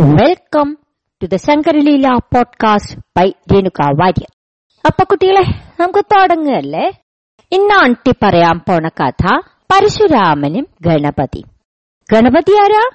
Welcome to the Shankaraleela podcast by Renuka Warrier അപ്പൊ കുട്ടികളെ നമുക്ക് തുടങ്ങുകയല്ലേ? ഇന്ന് ആണ്ടി പറയാൻ പോണ കഥ പരശുരാമനും ഗണപതി. ഗണപതി ആരാ?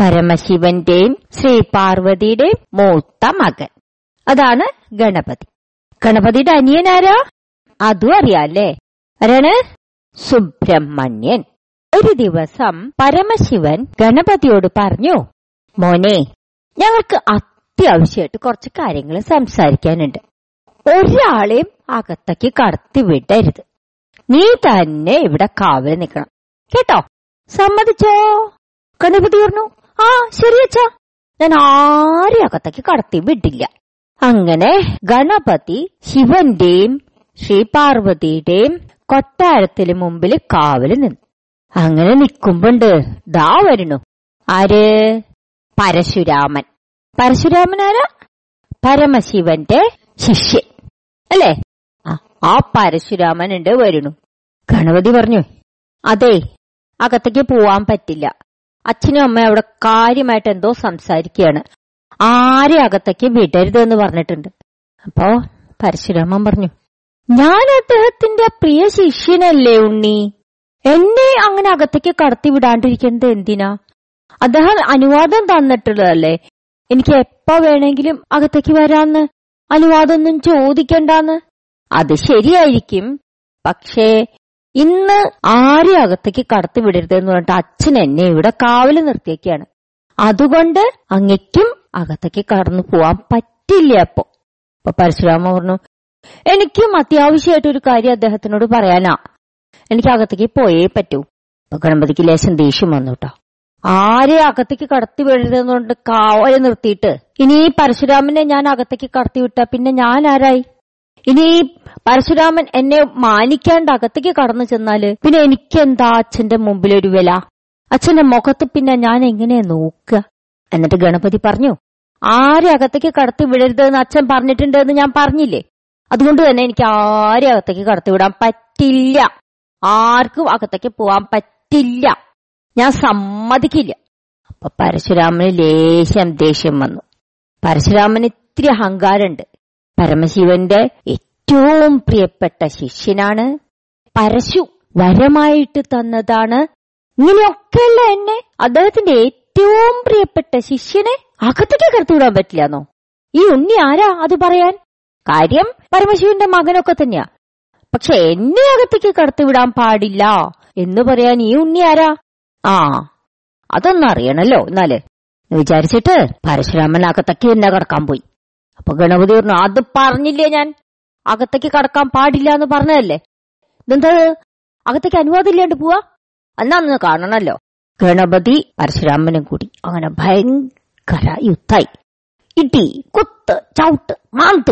പരമശിവന്റെയും ശ്രീ പാർവതിയുടെയും മൂത്ത മകൻ. അതാണ് ഗണപതി. ഗണപതിയുടെ അനിയൻ ആരാ? അതും അറിയാല്ലേ? ആരാണ്? സുബ്രഹ്മണ്യൻ. ഒരു ദിവസം പരമശിവൻ ഗണപതിയോട് പറഞ്ഞു മോനെ ഞങ്ങൾക്ക് അത്യാവശ്യമായിട്ട് കുറച്ച് കാര്യങ്ങൾ സംസാരിക്കാനുണ്ട്. ഒരാളെയും അകത്തേക്ക് കടത്തി വിടരുത്. നീ തന്നെ ഇവിടെ കാവൽ നിൽക്കണം. കേട്ടോ? സമ്മതിച്ചോ? ഗണപതി പറഞ്ഞു ആ ശരി ഞാൻ ആരെയും അകത്തേക്ക് കടത്തി വിടില്ല. അങ്ങനെ ഗണപതി ശിവന്റെയും ശ്രീ പാർവതിയുടെയും കൊട്ടാരത്തിന് മുമ്പിൽ കാവൽ നിന്നു. അങ്ങനെ നിക്കുമ്പോണ്ട് ദാ വരണു ആര്? പരശുരാമൻ. പരശുരാമൻ ആരാ പരമശിവന്റെ ശിഷ്യൻ. അല്ലേ? ആ, പരശുരാമൻ ഉണ്ട് വരുന്നു ഗണപതി പറഞ്ഞു അതെ അകത്തേക്ക് പോവാൻ പറ്റില്ല. അച്ഛനും അമ്മയും അവിടെ കാര്യമായിട്ട് എന്തോ സംസാരിക്കുകയാണ്. ആരെ അകത്തേക്ക് വിടരുത് എന്ന് പറഞ്ഞിട്ടുണ്ട്. അപ്പോ പരശുരാമൻ പറഞ്ഞു ഞാൻ അദ്ദേഹത്തിന്റെ പ്രിയ ശിഷ്യനല്ലേ ഉണ്ണി? എന്നെ അങ്ങനെ അകത്തേക്ക് കടത്തി വിടാണ്ടിരിക്കുന്നത് എന്തിനാ? അദ്ദേഹം അനുവാദം തന്നിട്ടുള്ളതല്ലേ? എനിക്ക് എപ്പോ വേണമെങ്കിലും അകത്തേക്ക് വരാന്ന്. അനുവാദമൊന്നും ചോദിക്കണ്ടാന്ന്. അത് ശരിയായിരിക്കും. പക്ഷേ ഇന്ന് ആരും അകത്തേക്ക് കടത്തി വിടരുതെന്ന് പറഞ്ഞിട്ട് അച്ഛൻ എന്നെ ഇവിടെ കാവൽ നിർത്തിയൊക്കെയാണ് അതുകൊണ്ട് അങ്ങയ്ക്കും അകത്തേക്ക് കടന്നു പോവാൻ പറ്റില്ല അപ്പോ. അപ്പൊ പരശുരാമ പറഞ്ഞു എനിക്കും അത്യാവശ്യമായിട്ട് ഒരു കാര്യം അദ്ദേഹത്തിനോട് പറയാനാ. എനിക്ക് അകത്തേക്ക് പോയേ പറ്റൂ. അപ്പൊ ഗണപതിക്ക് ലേശം ദേഷ്യം വന്നു കേട്ടോ. ആരെ അകത്തേക്ക് കടത്തി വിടരുതെന്നുകൊണ്ട് കാവലെ നിർത്തിയിട്ട്. ഇനി പരശുരാമനെ ഞാൻ അകത്തേക്ക് കടത്തി വിട്ട പിന്നെ ഞാൻ ആരായി? ഇനി പരശുരാമൻ എന്നെ മാനിക്കാണ്ട് അകത്തേക്ക് കടന്നു ചെന്നാൽ പിന്നെ എനിക്കെന്താ അച്ഛന്റെ മുമ്പിൽ ഒരു വില? അച്ഛന്റെ മുഖത്ത് പിന്നെ ഞാൻ എങ്ങനെ നോക്കുക? എന്നിട്ട് ഗണപതി പറഞ്ഞു ആരെ അകത്തേക്ക് കടത്തി വിടരുതെന്ന് അച്ഛൻ പറഞ്ഞിട്ടുണ്ട് എന്ന് ഞാൻ പറഞ്ഞില്ലേ? അതുകൊണ്ട് തന്നെ എനിക്ക് ആരെ അകത്തേക്ക് കടത്തിവിടാൻ പറ്റില്ല. ആർക്കും അകത്തേക്ക് പോവാൻ പറ്റില്ല. ഞാൻ സമ്മതിക്കില്ല. അപ്പൊ പരശുരാമന് ലേശം ദേഷ്യം വന്നു. പരശുരാമന് ഇത്തിരി അഹങ്കാരമുണ്ട്. പരമശിവന്റെ ഏറ്റവും പ്രിയപ്പെട്ട ശിഷ്യനാണ് പരശു. വരമായിട്ട് തന്നതാണ്. ഇങ്ങനെയൊക്കെയല്ല എന്നെ അദ്ദേഹത്തിന്റെ ഏറ്റവും പ്രിയപ്പെട്ട ശിഷ്യനെ അകത്തേക്ക് കടത്തിവിടാൻ പറ്റില്ലെന്നോ? ഈ ഉണ്ണി ആരാ അത് പറയാൻ? കാര്യം പരമശിവന്റെ മകനൊക്കെ തന്നെയാ. പക്ഷെ എന്നെ അകത്തേക്ക് കടത്തിവിടാൻ പാടില്ല എന്ന് പറയാൻ ഈ ഉണ്ണി ആരാ? ആ അതൊന്നറിയണല്ലോ എന്നാൽ. എന്ന് വിചാരിച്ചിട്ട് പരശുരാമൻ അകത്തേക്ക് തന്നെ കടക്കാൻ പോയി. അപ്പൊ ഗണപതി പറഞ്ഞു അത് പറഞ്ഞില്ലേ ഞാൻ? അകത്തേക്ക് കടക്കാൻ പാടില്ല എന്ന് പറഞ്ഞതല്ലേ? ഇതെന്താ? അകത്തേക്ക് അനുവാദം ഇല്ലാണ്ട് പോവാ അന്നാന്ന് കാണണല്ലോ. ഗണപതി പരശുരാമനും കൂടി അങ്ങനെ ഭയങ്കര യുദ്ധായി ഇടി കുത്ത് ചവിട്ട് മാന്ത്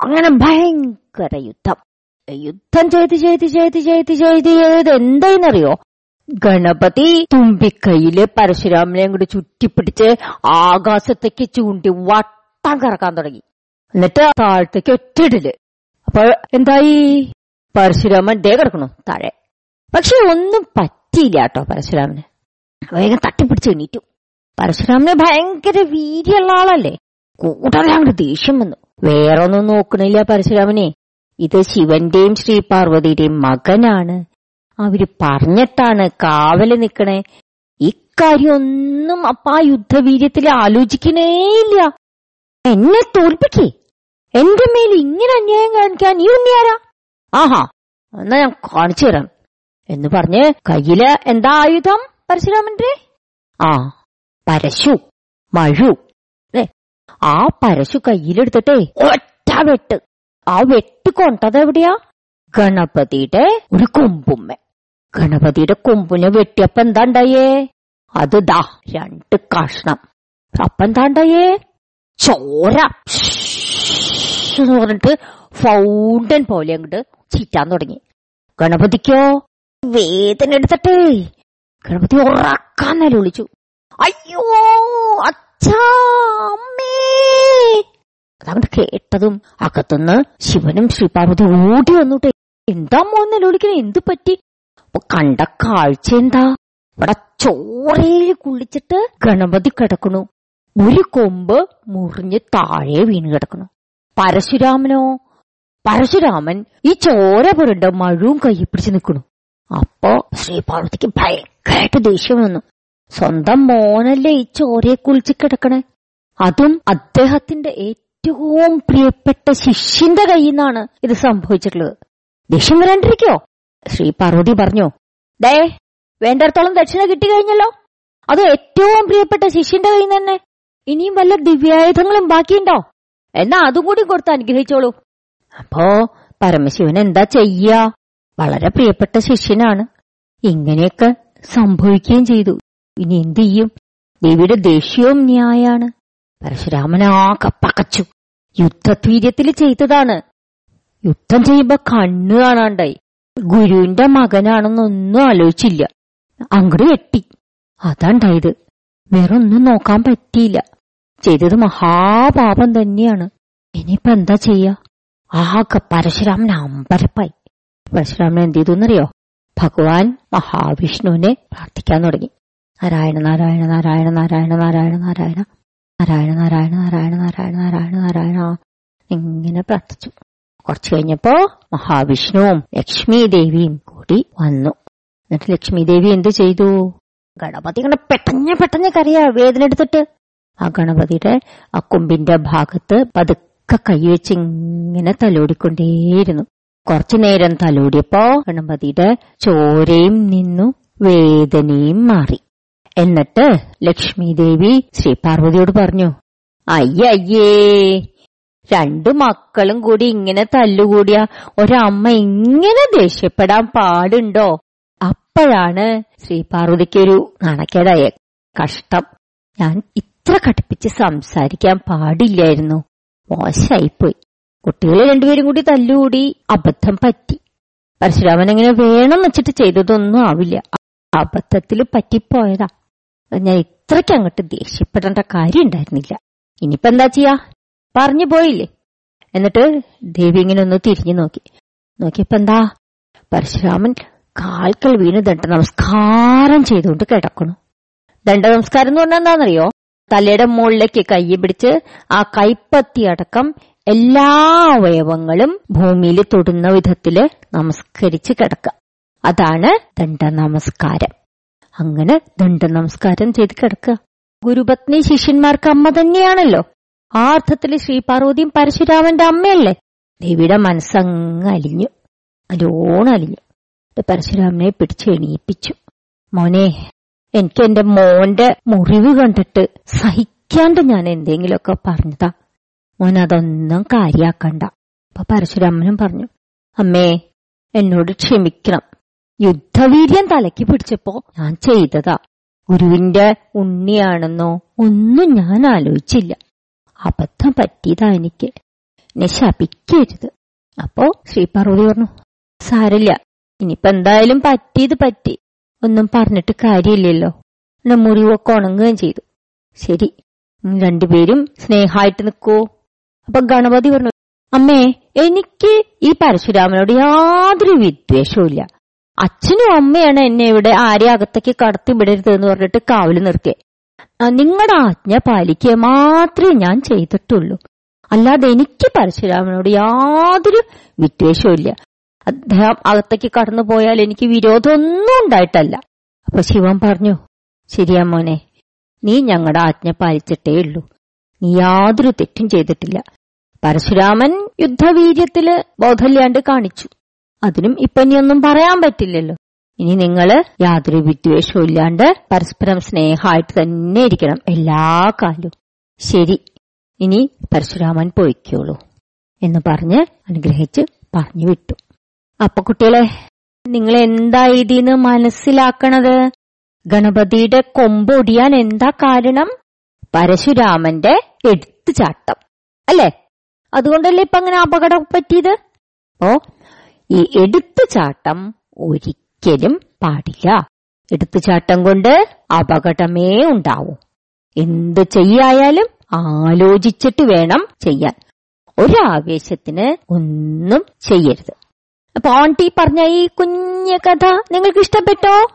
അങ്ങനെ ഭയങ്കര യുദ്ധം. യുദ്ധം ചെയ്ത് ചെയ്ത് ചെയ്ത് ചെയ്ത് ചെയ്ത് ചെയ്ത് എന്തായെന്നറിയോ ഗണപതി തുമ്പിക്കൈയിൽ പരശുരാമനെയും കൂടി ചുറ്റിപ്പിടിച്ച് ആകാശത്തേക്ക് ചൂണ്ടി വട്ടം കറക്കാൻ തുടങ്ങി. എന്നിട്ട് താഴത്തേക്ക് ഒറ്റയിടൽ. അപ്പൊ എന്തായി? പരശുരാമൻ ദേ കിടക്കണു താഴെ. പക്ഷെ ഒന്നും പറ്റിയില്ല കേട്ടോ പരശുരാമന്. വേഗം തട്ടിപ്പിടിച്ച് എണീറ്റു. പരശുരാമന് ഭയങ്കര വീര്യമുള്ള ആളല്ലേ? കൂടുതൽ അങ്ങോട്ട് ദേഷ്യം വന്നു. വേറെ ഒന്നും നോക്കണില്ല പരശുരാമനെ. ഇത് ശിവന്റെയും ശ്രീ പാർവതിയുടെയും മകനാണ്. അവർ പറഞ്ഞിട്ടാണ് കാവൽ നിക്കണേ. ഇക്കാര്യൊന്നും അപ്പ ആ യുദ്ധവീര്യത്തിൽ ആലോചിക്കണേയില്ല. എന്നെ തോൽപ്പിക്കേ. എന്റെ മേൽ ഇങ്ങനെ അന്യായം കാണിക്കാൻ ഈ ഉണ്ണിയാരാ? ആഹാ എന്നാ ഞാൻ കാണിച്ചു തരാം. എന്ന് പറഞ്ഞ് കയ്യിൽ എന്താ ആയുധം പരശുരാമന്റെ? ആ പരശു മഴു. ആ പരശു കയ്യിലെടുത്തിട്ടേ ഒറ്റ വെട്ട്. ആ വെട്ട് കൊണ്ടത് എവിടെയാ ഗണപതിയുടെ ഒരു കൊമ്പുമ്മ. ഗണപതിയുടെ കൊമ്പിനെ വെട്ടിയപ്പോ എന്താണ്ടായേ അത് ദാ രണ്ട് കഷ്ണം. അപ്പൊ എന്താ ഉണ്ടായേ ചോര എന്ന് പറഞ്ഞിട്ട് ഫൗണ്ടൻ പോലെ അങ്ങോട്ട് ചീറ്റാൻ തുടങ്ങി. ഗണപതിക്കോ? വേദന എടുത്തിട്ടേ. ഗണപതി ഉറക്കാൻ നിലവിളിച്ചു അയ്യോ അച്ഛാ അമ്മേ. കേട്ടതും അകത്തുനിന്ന് ശിവനും ശ്രീപാർവതി ഓടി വന്നുട്ടെ എന്താ മോൻ നിലവിളിക്കണേ? എന്തു പറ്റി? അപ്പൊ കണ്ട കാഴ്ച എന്താ? ഇവിടെ ചോറേ കുളിച്ചിട്ട് ഗണപതി കിടക്കണു ഒരു കൊമ്പ് മുറിഞ്ഞ് താഴെ വീണ് കിടക്കുന്നു. പരശുരാമനോ? പരശുരാമൻ ഈ ചോര പുരണ്ട മഴവും കൈ പിടിച്ച് നിൽക്കണു അപ്പോ ശ്രീ പാർവതിക്ക് ഭയങ്കരമായിട്ട് ദേഷ്യം വന്നു. സ്വന്തം മോനല്ലേ ഈ ചോരയെ കുളിച്ച് കിടക്കണേ? അതും അദ്ദേഹത്തിന്റെ ഏറ്റവും പ്രിയപ്പെട്ട ശിഷ്യന്റെ കയ്യിൽ നിന്നാണ് ഇത് സംഭവിച്ചിട്ടുള്ളത്. ദേഷ്യം വരാണ്ടിരിക്കോ? ശ്രീ പാർവതി പറഞ്ഞു ദേ വേണ്ടടത്തോളം ദക്ഷിണ കിട്ടിക്കഴിഞ്ഞല്ലോ. അത് ഏറ്റവും പ്രിയപ്പെട്ട ശിഷ്യന്റെ കയ്യിൽ തന്നെ. ഇനിയും വല്ല ദിവ്യായുധങ്ങളും ബാക്കിയുണ്ടോ? എന്നാ അതും കൂടി കൊടുത്ത് അനുഗ്രഹിച്ചോളൂ. അപ്പോ പരമശിവൻ എന്താ ചെയ്യ? വളരെ പ്രിയപ്പെട്ട ശിഷ്യനാണ്. ഇങ്ങനെയൊക്കെ സംഭവിക്കുകയും ചെയ്തു. ഇനി എന്തു ചെയ്യും? ദേവിയുടെ ദേഷ്യവും ന്യായാണ്. പരശുരാമനാകെ പകച്ചു യുദ്ധവീര്യത്തിൽ ചെയ്തതാണ്. യുദ്ധം ചെയ്യുമ്പോ കണ്ണു കാണാണ്ടായി. ഗുരുവിന്റെ മകനാണെന്നൊന്നും ആലോചിച്ചില്ല. അങ്ങട് വെട്ടി അതാണ്ടായത്. വേറെ ഒന്നും നോക്കാൻ പറ്റിയില്ല. ചെയ്തത് മഹാപാപം തന്നെയാണ്. ഇനിയിപ്പോ എന്താ ചെയ്യാ? ആകെ പരശുരാമൻ അമ്പരപ്പായി പരശുരാമൻ എന്ത് ചെയ്തു ഭഗവാൻ മഹാവിഷ്ണുവിനെ പ്രാർത്ഥിക്കാൻ തുടങ്ങി. നാരായണ നാരായണ നാരായണ നാരായണ നാരായണ നാരായണ. നാരായണ നാരായണ നാരായണ നാരായണ നാരായണ നാരായണ. ഇങ്ങനെ പ്രാർത്ഥിച്ചു. കുറച്ചു കഴിഞ്ഞപ്പോ മഹാവിഷ്ണുവും ലക്ഷ്മി ദേവിയും കൂടി വന്നു. എന്നിട്ട് ലക്ഷ്മി ദേവി എന്ത് ചെയ്തു? ഗണപതി ഇങ്ങനെ പെട്ടഞ്ഞ കറിയാ വേദന എടുത്തിട്ട്. ആ ഗണപതിയുടെ ആ കൊമ്പിന്റെ ഭാഗത്ത് പതുക്കെ കൈവച്ച് ഇങ്ങനെ തലോടിക്കൊണ്ടേയിരുന്നു. കുറച്ചു നേരം തലോടിയപ്പോ ഗണപതിയുടെ ചോരയും നിന്നു വേദനയും മാറി. എന്നിട്ട് ലക്ഷ്മി ദേവി ശ്രീ പാർവതിയോട് പറഞ്ഞു അയ്യയ്യേ രണ്ടു മക്കളും കൂടി ഇങ്ങനെ തല്ലുകൂടിയ ഒരമ്മ ഇങ്ങനെ ദേഷ്യപ്പെടാൻ പാടുണ്ടോ? അപ്പോഴാണ് ശ്രീ പാർവതിക്ക് ഒരു നാണക്കേടായ കഷ്ടം. ഞാൻ ഇത്ര കടുപ്പിച്ച് സംസാരിക്കാൻ പാടില്ലായിരുന്നു. മോശമായിപ്പോയി. കുട്ടികൾ രണ്ടുപേരും കൂടി തല്ലുകൂടി അബദ്ധം പറ്റി. പരശുരാമൻ എങ്ങനെ വേണം വെച്ചിട്ട് ചെയ്തതൊന്നും ആവില്ല. അബദ്ധത്തിൽ പറ്റിപ്പോയതാ. ഞാൻ ഇത്രയ്ക്ക് അങ്ങോട്ട് ദേഷ്യപ്പെടേണ്ട കാര്യം ഉണ്ടായിരുന്നില്ല ഇനിയിപ്പോ എന്താ ചെയ്യാ? പറഞ്ഞു പോയില്ലേ? എന്നിട്ട് ദേവി ഇങ്ങനെ ഒന്ന് തിരിഞ്ഞു നോക്കി. നോക്കിയപ്പോ എന്താ? പരശുരാമൻ കാൽക്കൽ വീണ് ദണ്ഡ നമസ്കാരം ചെയ്തുകൊണ്ട് കിടക്കണു ദണ്ഡ നമസ്കാരം എന്ന് പറഞ്ഞാൽ എന്താണെന്നറിയോ? തലയുടെ മുകളിലേക്ക് കൈ പിടിച്ച് ആ കൈപ്പത്തി അടക്കം എല്ലാ അവയവങ്ങളും ഭൂമിയിൽ തൊടുന്ന വിധത്തിൽ നമസ്കരിച്ച് കിടക്കുക. അതാണ് ദണ്ഡ നമസ്കാരം അങ്ങനെ ദണ്ഡ നമസ്കാരം ചെയ്ത് കിടക്കുക. ഗുരുപത്നി ശിഷ്യന്മാർക്ക് അമ്മ തന്നെയാണല്ലോ. ആ അർത്ഥത്തിൽ ശ്രീ പാർവതിയും പരശുരാമന്റെ അമ്മയല്ലേ? ദേവിയുടെ മനസ്സങ്ങ് അലിഞ്ഞു. അലോണം അലിഞ്ഞു. പരശുരാമനെ പിടിച്ച് എണീപ്പിച്ചു. മോനെ എനിക്ക് എന്റെ മോന്റെ മുറിവ് കണ്ടിട്ട് സഹിക്കാണ്ട് ഞാൻ എന്തെങ്കിലുമൊക്കെ പറഞ്ഞതാ. മോൻ അതൊന്നും കാര്യാക്കണ്ട. അപ്പൊ പരശുരാമനും പറഞ്ഞു അമ്മേ എന്നോട് ക്ഷമിക്കണം. യുദ്ധവീര്യം തലയ്ക്ക് പിടിച്ചപ്പോ ഞാൻ ചെയ്തതാ. ഗുരുവിന്റെ ഉണ്ണിയാണെന്നോ ഒന്നും ഞാൻ ആലോചിച്ചില്ല. അബദ്ധം പറ്റിയതാ എനിക്ക് എന്നെ ശപിക്കരുത് അപ്പോ ശ്രീ പാർവതി പറഞ്ഞു സാരില്ല ഇനിയിപ്പോ എന്തായാലും പറ്റിയത് പറ്റി. ഒന്നും പറഞ്ഞിട്ട് കാര്യമില്ലല്ലോ. എന്നെ മുറിവൊക്കെ ഉണങ്ങുകയും ചെയ്തു. ശരി രണ്ടുപേരും സ്നേഹമായിട്ട് നിൽക്കൂ. അപ്പൊ ഗണപതി പറഞ്ഞു അമ്മേ എനിക്ക് ഈ പരശുരാമനോട് യാതൊരു വിദ്വേഷവും അച്ഛനും അമ്മയാണ് എന്നെ ഇവിടെ ആരെ അകത്തേക്ക് കടത്തി വിടരുത് എന്ന് പറഞ്ഞിട്ട് കാവൽ നിർത്തിയേ. നിങ്ങളുടെ ആജ്ഞ പാലിക്കുക മാത്രമേ ഞാൻ ചെയ്തിട്ടുള്ളൂ. അല്ലാതെ എനിക്ക് പരശുരാമനോട് യാതൊരു വിദ്വേഷവും അദ്ദേഹം അകത്തേക്ക് കടന്നു പോയാൽ എനിക്ക് വിരോധമൊന്നും ഉണ്ടായിട്ടല്ല. അപ്പൊ ശിവൻ പറഞ്ഞു ശരിയാ മോനെ നീ ഞങ്ങളുടെ ആജ്ഞ പാലിച്ചിട്ടേ ഉള്ളൂ. നീ യാതൊരു തെറ്റും ചെയ്തിട്ടില്ല. പരശുരാമൻ യുദ്ധവീര്യത്തിൽ ബോധമില്ലാണ്ട് കാണിച്ചു. അതിനും ഇപ്പൊ ഇനിയൊന്നും പറയാൻ പറ്റില്ലല്ലോ. ഇനി നിങ്ങൾ യാതൊരു വിദ്വേഷവും ഇല്ലാണ്ട് പരസ്പരം സ്നേഹമായിട്ട് തന്നെ ഇരിക്കണം എല്ലാ കാലവും. ശരി ഇനി പരശുരാമൻ പോയിക്കോളൂ എന്ന് പറഞ്ഞ് അനുഗ്രഹിച്ച് പറഞ്ഞു വിട്ടു. അപ്പൊ കുട്ടികളെ നിങ്ങൾ എന്താ ഇതിന്ന് മനസ്സിലാക്കണത്? ഗണപതിയുടെ കൊമ്പൊടിയാൻ എന്താ കാരണം? പരശുരാമന്റെ എടുത്തുചാട്ടം അല്ലേ? അതുകൊണ്ടല്ലേ ഇപ്പൊ അങ്ങനെ അപകടം പറ്റിയത്? ഓ ഈ എടുത്തുചാട്ടം ഒരിക്കലും പാടില്ല. എടുത്തുചാട്ടം കൊണ്ട് അപകടമേ ഉണ്ടാവൂ. എന്ത് ചെയ്യായാലും ആലോചിച്ചിട്ട് വേണം ചെയ്യാൻ. ഒരാവേശത്തിന് ഒന്നും ചെയ്യരുത്. അപ്പൊ ആണ്ടി പറഞ്ഞ ഈ കുഞ്ഞ കഥ നിങ്ങൾക്ക് ഇഷ്ടപ്പെട്ടോ?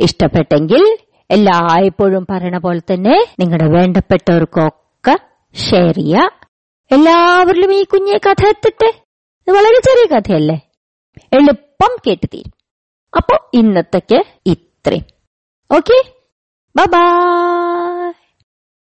ഇഷ്ടപ്പെട്ടെങ്കിൽ എല്ലായ്പ്പോഴും പറയണ പോലെ തന്നെ നിങ്ങളുടെ വേണ്ടപ്പെട്ടവർക്കൊക്കെ ഷെയർ ചെയ്യുക. എല്ലാവരിലും ഈ കുഞ്ഞെ കഥ എത്തിട്ടെ? ഇത് വളരെ ചെറിയ കഥയല്ലേ? എളുപ്പം കേട്ടു തീരും. അപ്പോ ഇന്നത്തേക്ക് ഇത്രയും. Okay bye